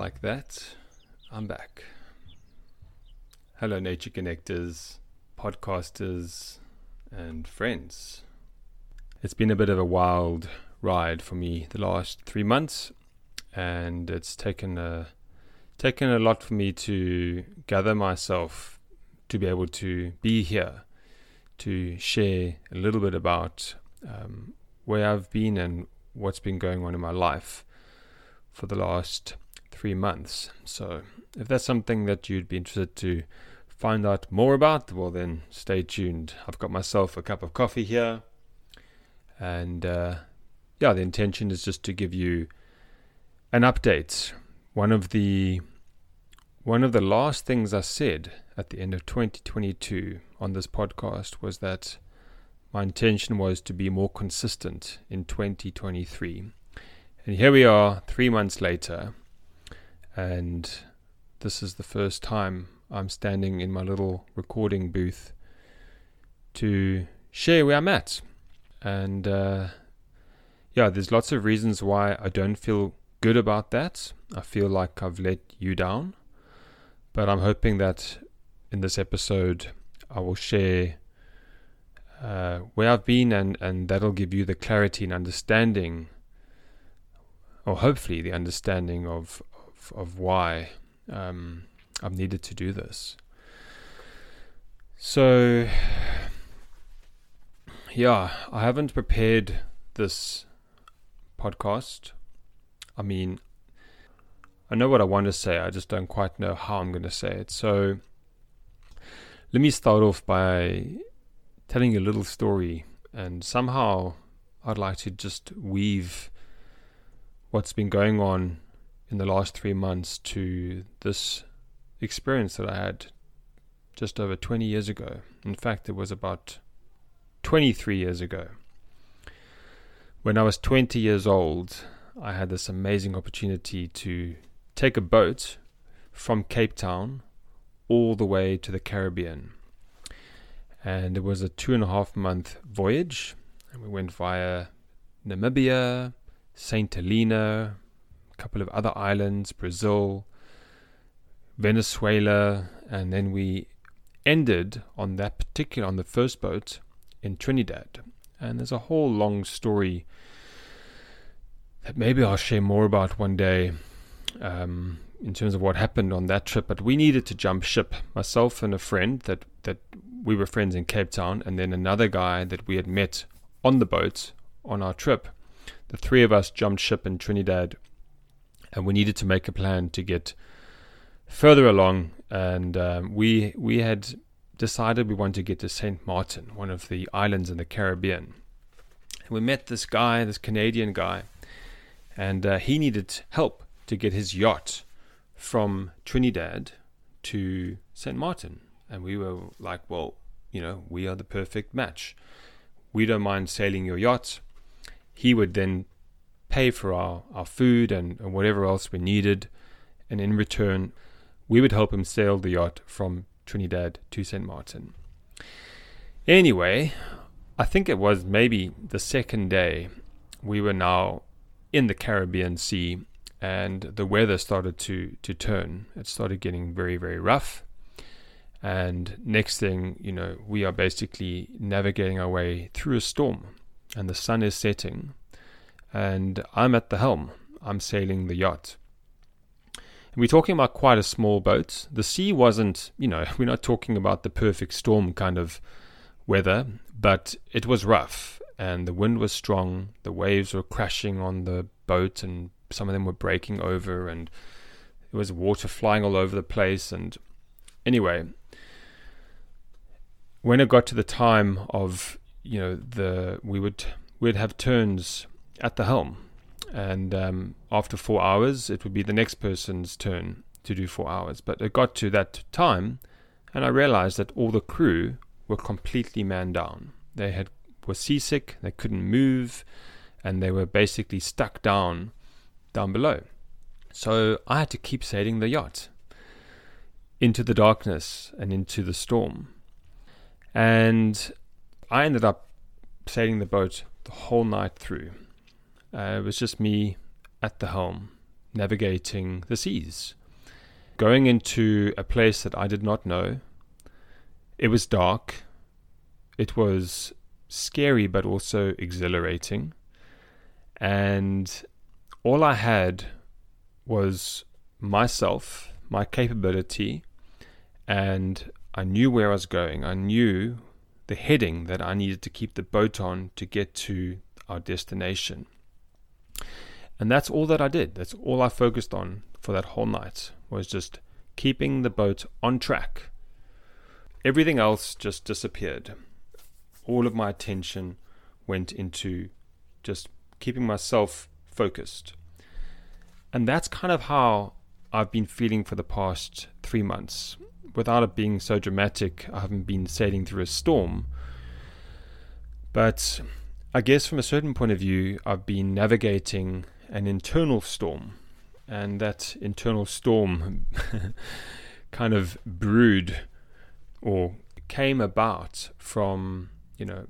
like that, I'm back. Hello, nature connectors, podcasters, and friends. It's been a bit of a wild ride for me the last three months, and it's taken a taken a lot for me to gather myself to be able to be here to share a little bit about um, where I've been and what's been going on in my life for the last three months. So, if that's something that you'd be interested to find out more about, well, then stay tuned. I've got myself a cup of coffee here, and uh, yeah, the intention is just to give you an update. One of the one of the last things I said at the end of 2022 on this podcast was that my intention was to be more consistent in 2023. And here we are, three months later, and this is the first time I'm standing in my little recording booth to share where I'm at. And uh, yeah, there's lots of reasons why I don't feel good about that. I feel like I've let you down. But I'm hoping that in this episode, I will share uh, where I've been, and, and that'll give you the clarity and understanding, or hopefully the understanding of of, why um, I've needed to do this. So, yeah, I haven't prepared this podcast. I mean, I know what I want to say, I just don't quite know how I'm going to say it. So, let me start off by telling you a little story, and somehow I'd like to just weave what's been going on in the last three months to this experience that I had just over 20 years ago. In fact, it was about 23 years ago. When I was 20 years old, I had this amazing opportunity to take a boat from Cape Town all the way to the Caribbean. And it was a two and a half month voyage. And we went via Namibia, St. Helena, couple of other islands, Brazil, Venezuela, and then we ended on that particular on the first boat in Trinidad. And there's a whole long story that maybe I'll share more about one day um, in terms of what happened on that trip. But we needed to jump ship, myself and a friend that that we were friends in Cape Town, and then another guy that we had met on the boat on our trip. The three of us jumped ship in Trinidad and we needed to make a plan to get further along. And um, we we had decided we wanted to get to Saint Martin, one of the islands in the Caribbean. And we met this guy, this Canadian guy, and uh, he needed help to get his yacht from Trinidad to Saint Martin. And we were like, well, you know, we are the perfect match. We don't mind sailing your yacht. He would then pay for our, our food and, and whatever else we needed. And in return, we would help him sail the yacht from Trinidad to St. Martin. Anyway, I think it was maybe the second day we were now in the Caribbean Sea and the weather started to, to turn. It started getting very, very rough. And next thing, you know, we are basically navigating our way through a storm and the sun is setting and I'm at the helm. I'm sailing the yacht. And we're talking about quite a small boat. The sea wasn't, you know, we're not talking about the perfect storm kind of weather, but it was rough and the wind was strong. The waves were crashing on the boat and some of them were breaking over and there was water flying all over the place. And anyway, when it got to the time of, you know, the, we would, we'd have turns at the helm. And um, after four hours, it would be the next person's turn to do four hours. But it got to that time, and I realized that all the crew were completely man down. They had were seasick, they couldn't move, and they were basically stuck down down below. So I had to keep sailing the yacht into the darkness and into the storm. And I ended up sailing the boat the whole night through. Uh, it was just me at the helm, navigating the seas, going into a place that I did not know. It was dark. It was scary, but also exhilarating. And all I had was myself, my capability, and I knew where I was going. I knew the heading that I needed to keep the boat on to get to our destination. And that's all that I did. That's all I focused on for that whole night was just keeping the boat on track. Everything else just disappeared. All of my attention went into just keeping myself focused. And that's kind of how I've been feeling for the past three months. Without it being so dramatic, I haven't been sailing through a storm. But I guess from a certain point of view, I've been navigating an internal storm. And that internal storm kind of brewed or came about from, you know,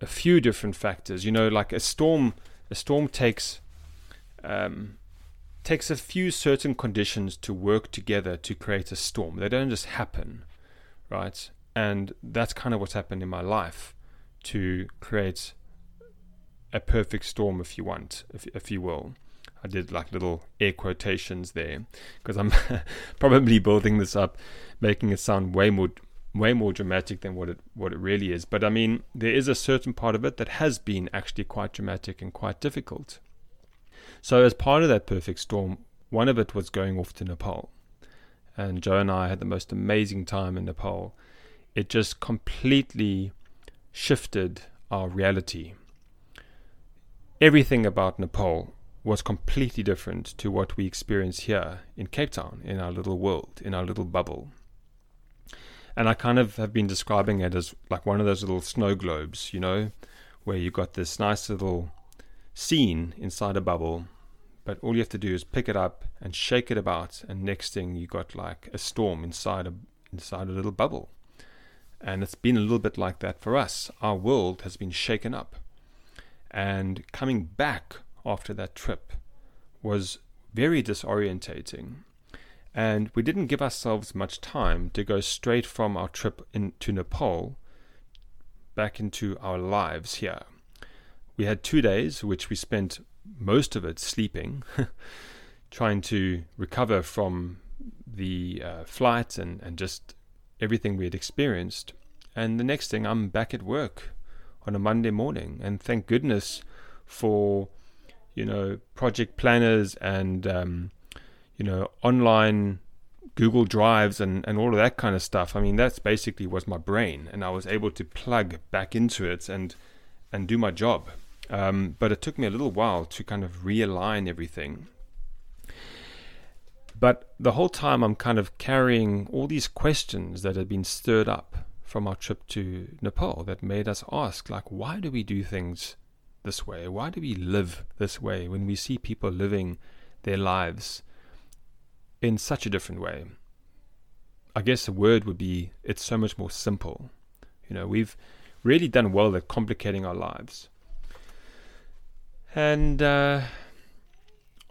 a few different factors. You know, like a storm, a storm takes um, takes a few certain conditions to work together to create a storm. They don't just happen, right? And that's kind of what's happened in my life to create a perfect storm, if you want, if, if you will. I did like little air quotations there because I'm probably building this up, making it sound way more way more dramatic than what it what it really is. But I mean, there is a certain part of it that has been actually quite dramatic and quite difficult. So as part of that perfect storm, one of it was going off to Nepal. And Joe and I had the most amazing time in Nepal. It just completely shifted our reality. Everything about Nepal was completely different to what we experience here in Cape Town, in our little world, in our little bubble. And I kind of have been describing it as like one of those little snow globes, you know, where you've got this nice little scene inside a bubble, but all you have to do is pick it up and shake it about, and next thing you got like a storm inside a inside a little bubble. And it's been a little bit like that for us. Our world has been shaken up. And coming back after that trip was very disorientating. And we didn't give ourselves much time to go straight from our trip into Nepal back into our lives here. We had two days, which we spent most of it sleeping, trying to recover from the uh, flight and, and just everything we had experienced. And the next thing, I'm back at work on a Monday morning. And thank goodness for, you know, project planners and, um, you know, online Google Drives and, and all of that kind of stuff. I mean, that's basically was my brain. And I was able to plug back into it and, and do my job. Um, but it took me a little while to kind of realign everything. But the whole time I'm kind of carrying all these questions that had been stirred up from our trip to Nepal that made us ask, like, why do we do things this way? Why do we live this way when we see people living their lives in such a different way? I guess the word would be it's so much more simple. You know, we've really done well at complicating our lives. And uh,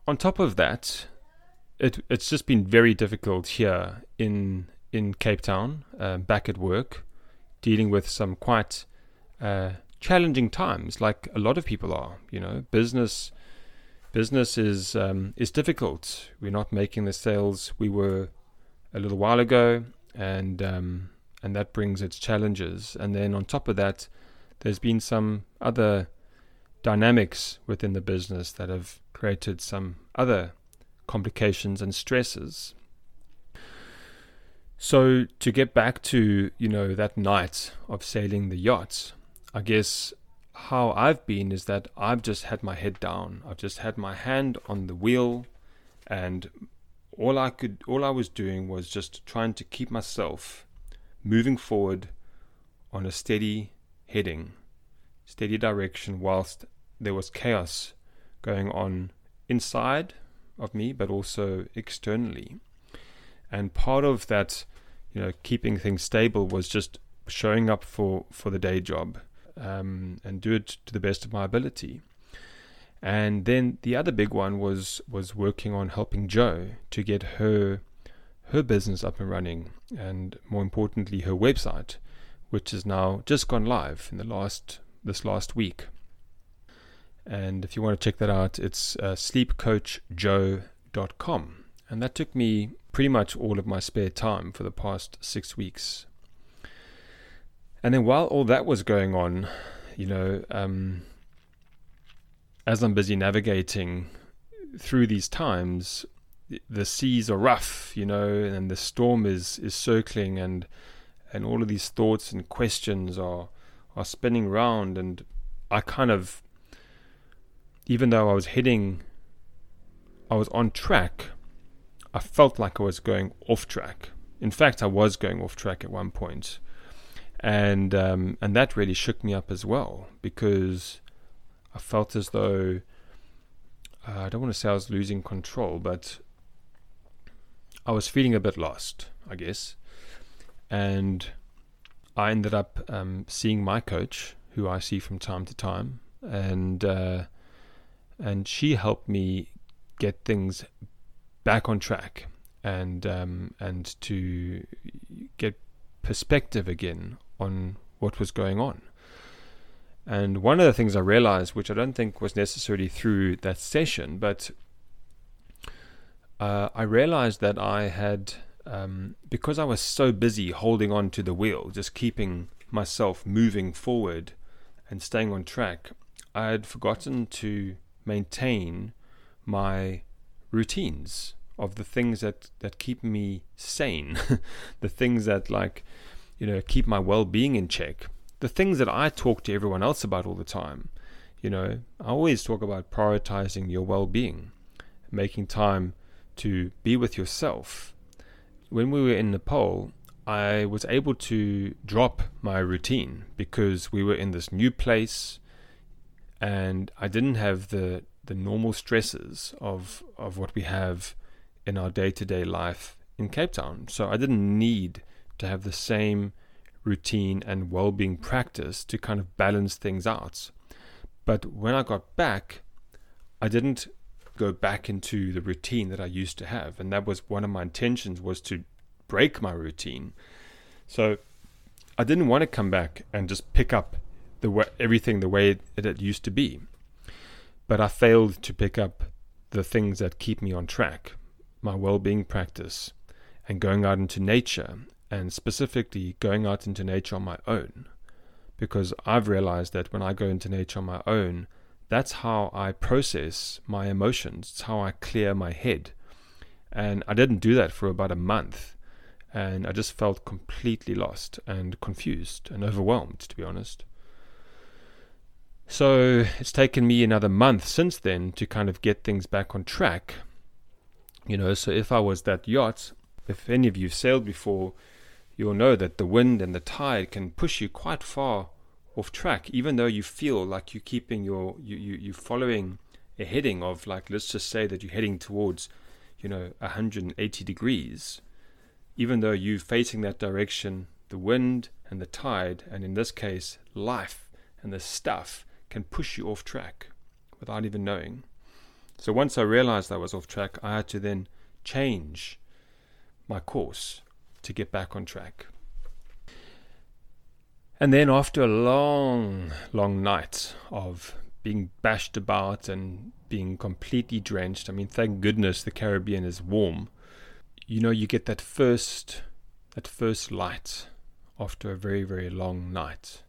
on top of that, it, it's just been very difficult here in in Cape Town, uh, back at work, dealing with some quite uh, challenging times, like a lot of people are. You know, business business is um, is difficult. We're not making the sales we were a little while ago, and um, and that brings its challenges. And then on top of that, there's been some other dynamics within the business that have created some other complications and stresses. So to get back to, you know, that night of sailing the yachts, I guess how I've been is that I've just had my head down. I've just had my hand on the wheel and all I could all I was doing was just trying to keep myself moving forward on a steady heading, steady direction whilst there was chaos going on inside of me, but also externally. And part of that, you know, keeping things stable was just showing up for, for the day job um, and do it to the best of my ability. And then the other big one was was working on helping Joe to get her her business up and running, and more importantly, her website, which has now just gone live in the last this last week. And if you want to check that out, it's uh, sleepcoachjoe.com. And that took me pretty much all of my spare time for the past six weeks. And then while all that was going on, you know, um, as I'm busy navigating through these times, the seas are rough, you know, and the storm is, is circling, and and all of these thoughts and questions are are spinning round, and I kind of, even though I was heading, I was on track, I felt like I was going off track. In fact, I was going off track at one point, and um, and that really shook me up as well because I felt as though uh, I don't want to say I was losing control, but I was feeling a bit lost, I guess. And I ended up um, seeing my coach, who I see from time to time, and uh, and she helped me get things back on track and um, and to get perspective again on what was going on. And one of the things I realized, which I don't think was necessarily through that session, but uh, I realized that I had, um, because I was so busy holding on to the wheel, just keeping myself moving forward and staying on track, I had forgotten to maintain my routines of the things that, that keep me sane, the things that like, you know, keep my well-being in check the things that I talk to everyone else about all the time. You know, I always talk about prioritizing your well being, making time to be with yourself. When we were in Nepal, I was able to drop my routine because we were in this new place and I didn't have the, the normal stresses of, of what we have in our day to day life in Cape Town. So I didn't need to have the same routine and well being practice to kind of balance things out. But when I got back, I didn't go back into the routine that I used to have. And that was one of my intentions was to break my routine. So I didn't want to come back and just pick up the way, everything the way it, it used to be. But I failed to pick up the things that keep me on track, my well-being practice and going out into nature and specifically going out into nature on my own. Because I've realized that when I go into nature on my own, that's how I process my emotions, it's how I clear my head. And I didn't do that for about a month. And I just felt completely lost and confused and overwhelmed, to be honest. So it's taken me another month since then to kind of get things back on track. You know, so if I was that yacht, if any of you sailed before, you'll know that the wind and the tide can push you quite far off track, even though you feel like you're keeping your you you you following a heading of like let's just say that you're heading towards you know 180 degrees even though you're facing that direction the wind and the tide and in this case life and the stuff can push you off track without even knowing so once i realized i was off track i had to then change my course to get back on track. And then, after a long, long night of being bashed about and being completely drenched, I mean, thank goodness the Caribbean is warm. You know, you get that first, that first light after a very, very long night.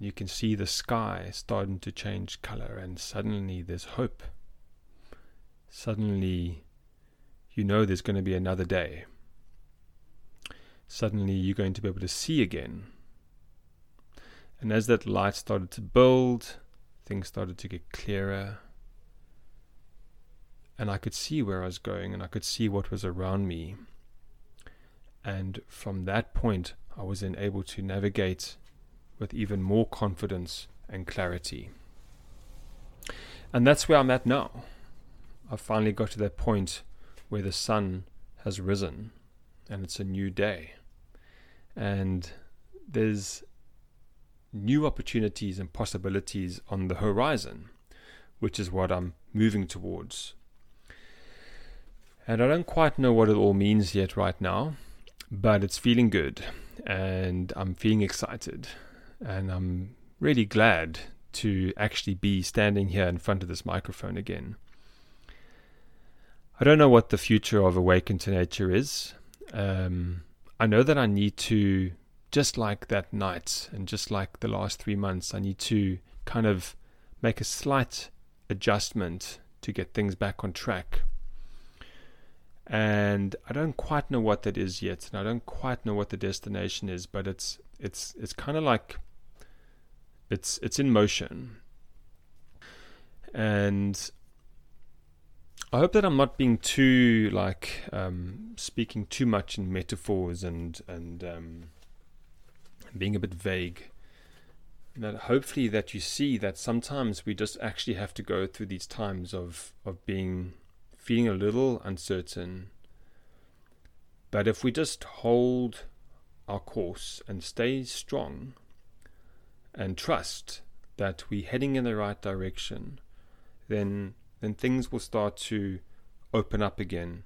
And you can see the sky starting to change color, and suddenly there's hope. Suddenly, you know there's going to be another day suddenly you're going to be able to see again. And as that light started to build, things started to get clearer. And I could see where I was going and I could see what was around me. And from that point, I was then able to navigate with even more confidence and clarity. And that's where I'm at now. I've finally got to that point where the sun has risen and it's a new day and there's new opportunities and possibilities on the horizon, which is what I'm moving towards. And I don't quite know what it all means yet right now, but it's feeling good and I'm feeling excited and I'm really glad to actually be standing here in front of this microphone again. I don't know what the future of Awaken to Nature is. Um, I know that I need to, just like that night and just like the last three months, I need to kind of make a slight adjustment to get things back on track. And I don't quite know what that is yet, and I don't quite know what the destination is, but it's it's it's kind of like it's it's in motion. And I hope that I'm not being too like um, speaking too much in metaphors and and um, being a bit vague. That hopefully that you see that sometimes we just actually have to go through these times of of being feeling a little uncertain. But if we just hold our course and stay strong and trust that we're heading in the right direction, then then things will start to open up again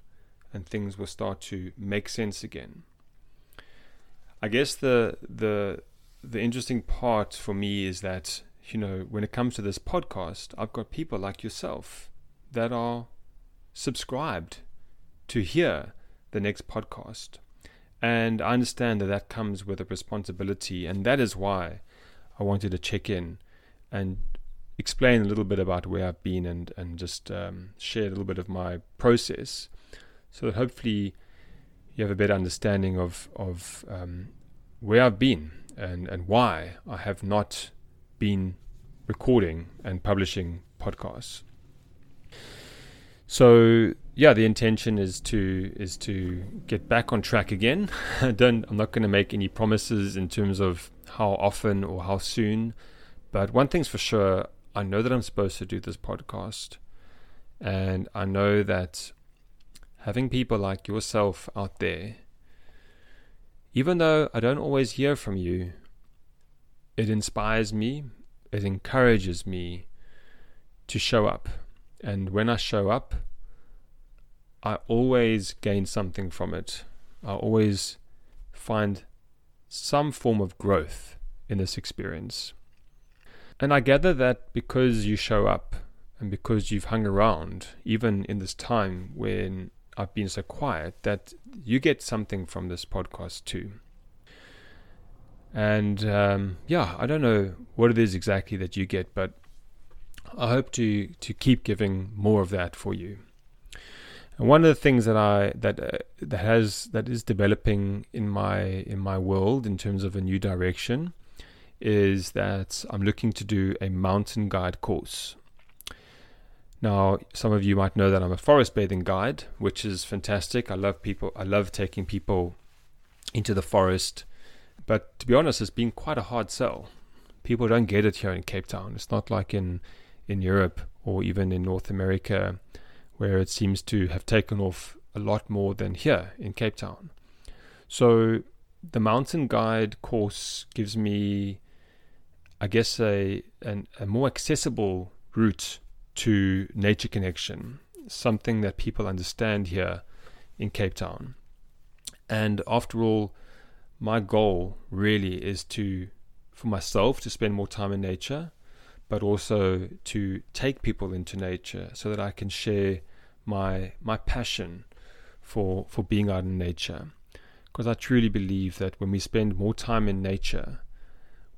and things will start to make sense again. I guess the the the interesting part for me is that you know when it comes to this podcast, I've got people like yourself that are subscribed to hear the next podcast. And I understand that that comes with a responsibility, and that is why I wanted to check in and explain a little bit about where I've been and and just um, share a little bit of my process, so that hopefully you have a better understanding of of um, where I've been and and why I have not been recording and publishing podcasts. So yeah, the intention is to is to get back on track again. Don't I'm not going to make any promises in terms of how often or how soon, but one thing's for sure, I know that I'm supposed to do this podcast. And I know that having people like yourself out there, even though I don't always hear from you, it inspires me, it encourages me to show up. And when I show up, I always gain something from it. I always find some form of growth in this experience. And I gather that because you show up and because you've hung around, even in this time when I've been so quiet, that you get something from this podcast too. And um, yeah, I don't know what it is exactly that you get, but I hope to to keep giving more of that for you. And one of the things that I that uh, that has that is developing in my in my world in terms of a new direction is that I'm looking to do a mountain guide course. Now, some of you might know that I'm a forest bathing guide, which is fantastic. I love people. I love taking people into the forest, but to be honest, it's been quite a hard sell. People don't get it here in Cape Town. It's not like in in Europe or even in North America, where it seems to have taken off a lot more than here in Cape Town. So the mountain guide course gives me I guess a an, a more accessible route to nature connection, something that people understand here in Cape Town. And after all, my goal really is to for myself to spend more time in nature, but also to take people into nature so that I can share my my passion for for being out in nature. Because I truly believe that when we spend more time in nature,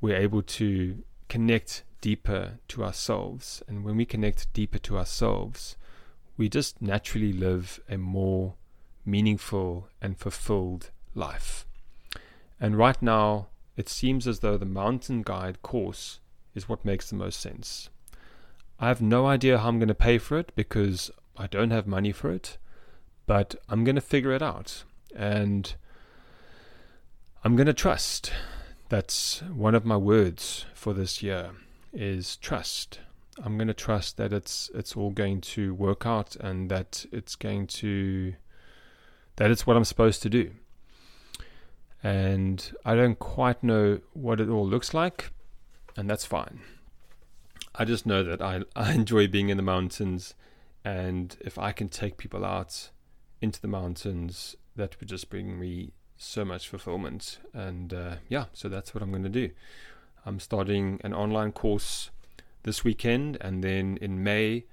we're able to connect deeper to ourselves. And when we connect deeper to ourselves, we just naturally live a more meaningful and fulfilled life. And right now, it seems as though the mountain guide course is what makes the most sense. I have no idea how I'm going to pay for it because I don't have money for it, but I'm going to figure it out. And I'm going to trust that's one of my words for this year is trust. I'm going to trust that it's it's all going to work out and that it's going to that it's what I'm supposed to do. And I don't quite know what it all looks like, and that's fine. I just know that I, I enjoy being in the mountains, and if I can take people out into the mountains, that would just bring me so much fulfillment. And uh, yeah, so that's what I'm going to do. I'm starting an online course this weekend, and then in May,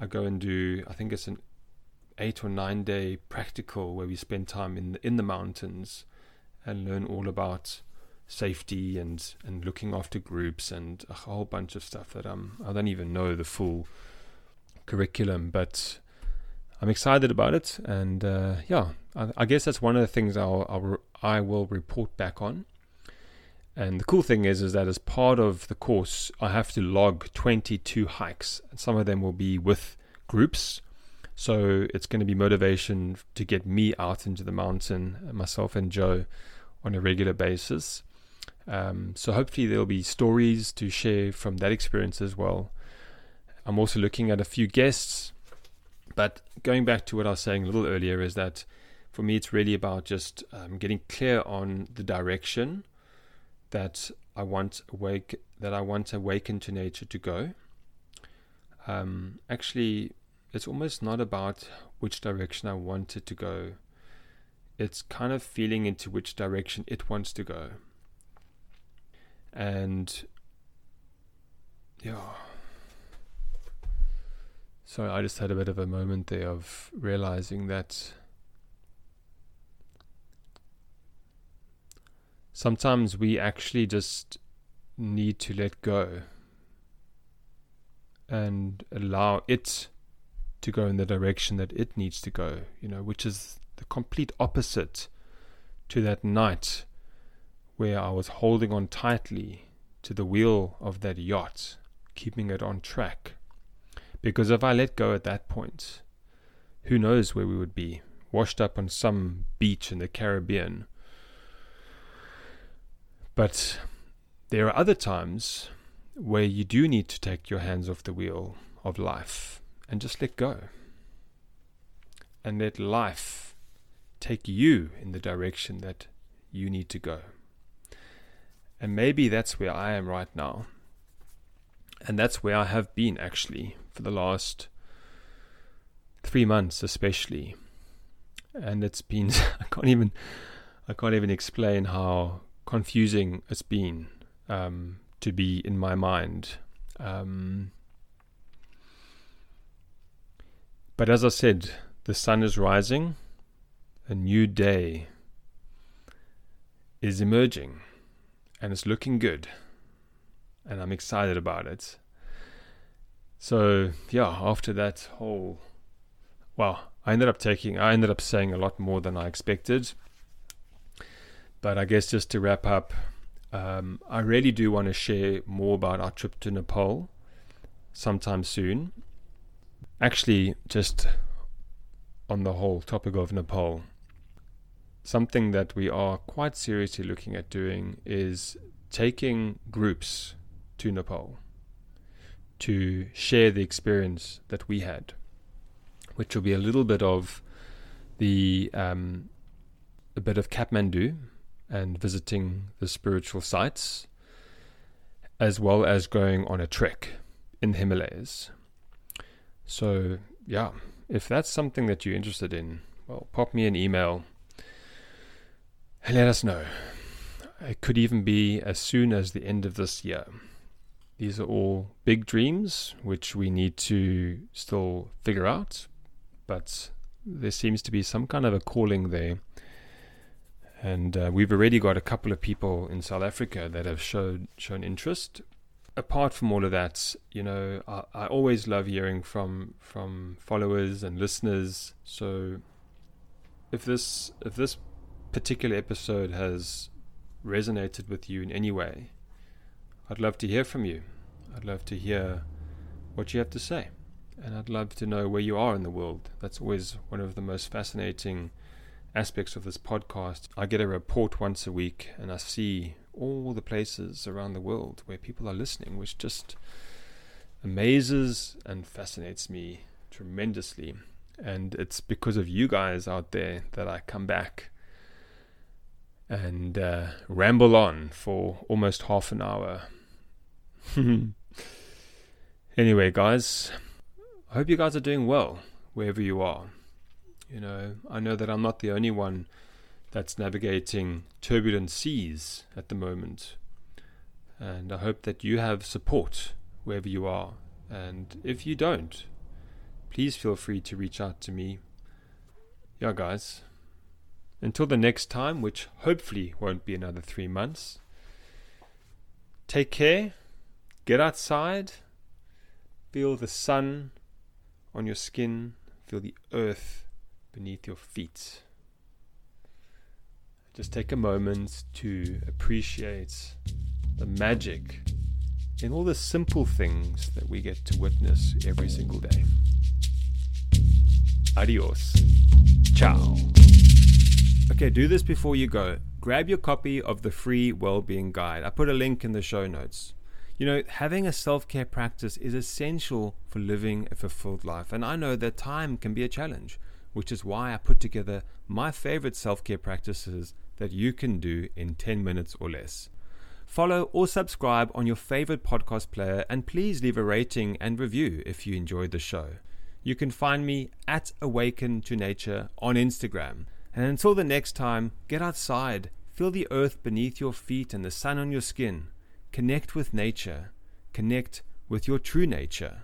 I go and do, I think it's an eight or nine day practical where we spend time in the, in the mountains and learn all about safety and and looking after groups and a whole bunch of stuff that I'm I don't even know the full curriculum, but I'm excited about it. And uh, yeah, I, I, guess that's one of the things I'll, I'll I will report back on. And the cool thing is, is that as part of the course, I have to log 22 hikes, and some of them will be with groups. So it's going to be motivation to get me out into the mountain, myself and Joe, on a regular basis. Um, so hopefully there'll be stories to share from that experience as well. I'm also looking at a few guests, but going back to what I was saying a little earlier is that for me it's really about just um, getting clear on the direction that I want awake that I want awaken to nature to go. Um, actually, it's almost not about which direction I want it to go. It's kind of feeling into which direction it wants to go. And yeah. So I just had a bit of a moment there of realizing that sometimes we actually just need to let go and allow it to go in the direction that it needs to go, you know, which is the complete opposite to that night where I was holding on tightly to the wheel of that yacht, keeping it on track. Because if I let go at that point, who knows where we would be, washed up on some beach in the Caribbean. But there are other times where you do need to take your hands off the wheel of life and just let go. And let life take you in the direction that you need to go. And maybe that's where I am right now. And that's where I have been actually for the last three months, especially. And it's been, I can't even, I can't even explain how confusing it's been um, to be in my mind. Um, but as I said, the sun is rising, a new day is emerging and it's looking good. And I'm excited about it. So, yeah, after that whole. Well, I ended up taking. I ended up saying a lot more than I expected. But I guess just to wrap up, um, I really do want to share more about our trip to Nepal sometime soon. Actually, just on the whole topic of Nepal, something that we are quite seriously looking at doing is taking groups to Nepal to share the experience that we had, which will be a little bit of the um, a bit of Kathmandu and visiting the spiritual sites, as well as going on a trek in the Himalayas. So yeah, if that's something that you're interested in, well, pop me an email let us know. It could even be as soon as the end of this year. These are all big dreams which we need to still figure out, but there seems to be some kind of a calling there. And uh, we've already got a couple of people in South Africa that have showed shown interest. Apart from all of that, you know, I, I always love hearing from from followers and listeners. So if this if this particular episode has resonated with you in any way, I'd love to hear from you. I'd love to hear what you have to say. And I'd love to know where you are in the world. That's always one of the most fascinating aspects of this podcast. I get a report once a week and I see all the places around the world where people are listening, which just amazes and fascinates me tremendously. And it's because of you guys out there that I come back and uh, ramble on for almost half an hour. Anyway, guys, I hope you guys are doing well wherever you are. You know, I know that I'm not the only one that's navigating turbulent seas at the moment. And I hope that you have support wherever you are. And if you don't, please feel free to reach out to me. Yeah, guys. Until the next time, which hopefully won't be another three months, take care, get outside, feel the sun on your skin, feel the earth beneath your feet. Just take a moment to appreciate the magic in all the simple things that we get to witness every single day. Adios. Ciao. Okay, do this before you go. Grab your copy of the free well-being guide. I put a link in the show notes. You know, having a self care practice is essential for living a fulfilled life. And I know that time can be a challenge, which is why I put together my favorite self care practices that you can do in 10 minutes or less. Follow or subscribe on your favorite podcast player, and please leave a rating and review if you enjoyed the show. You can find me at Awaken to Nature on Instagram. And until the next time, get outside, feel the earth beneath your feet and the sun on your skin. Connect with nature. Connect with your true nature.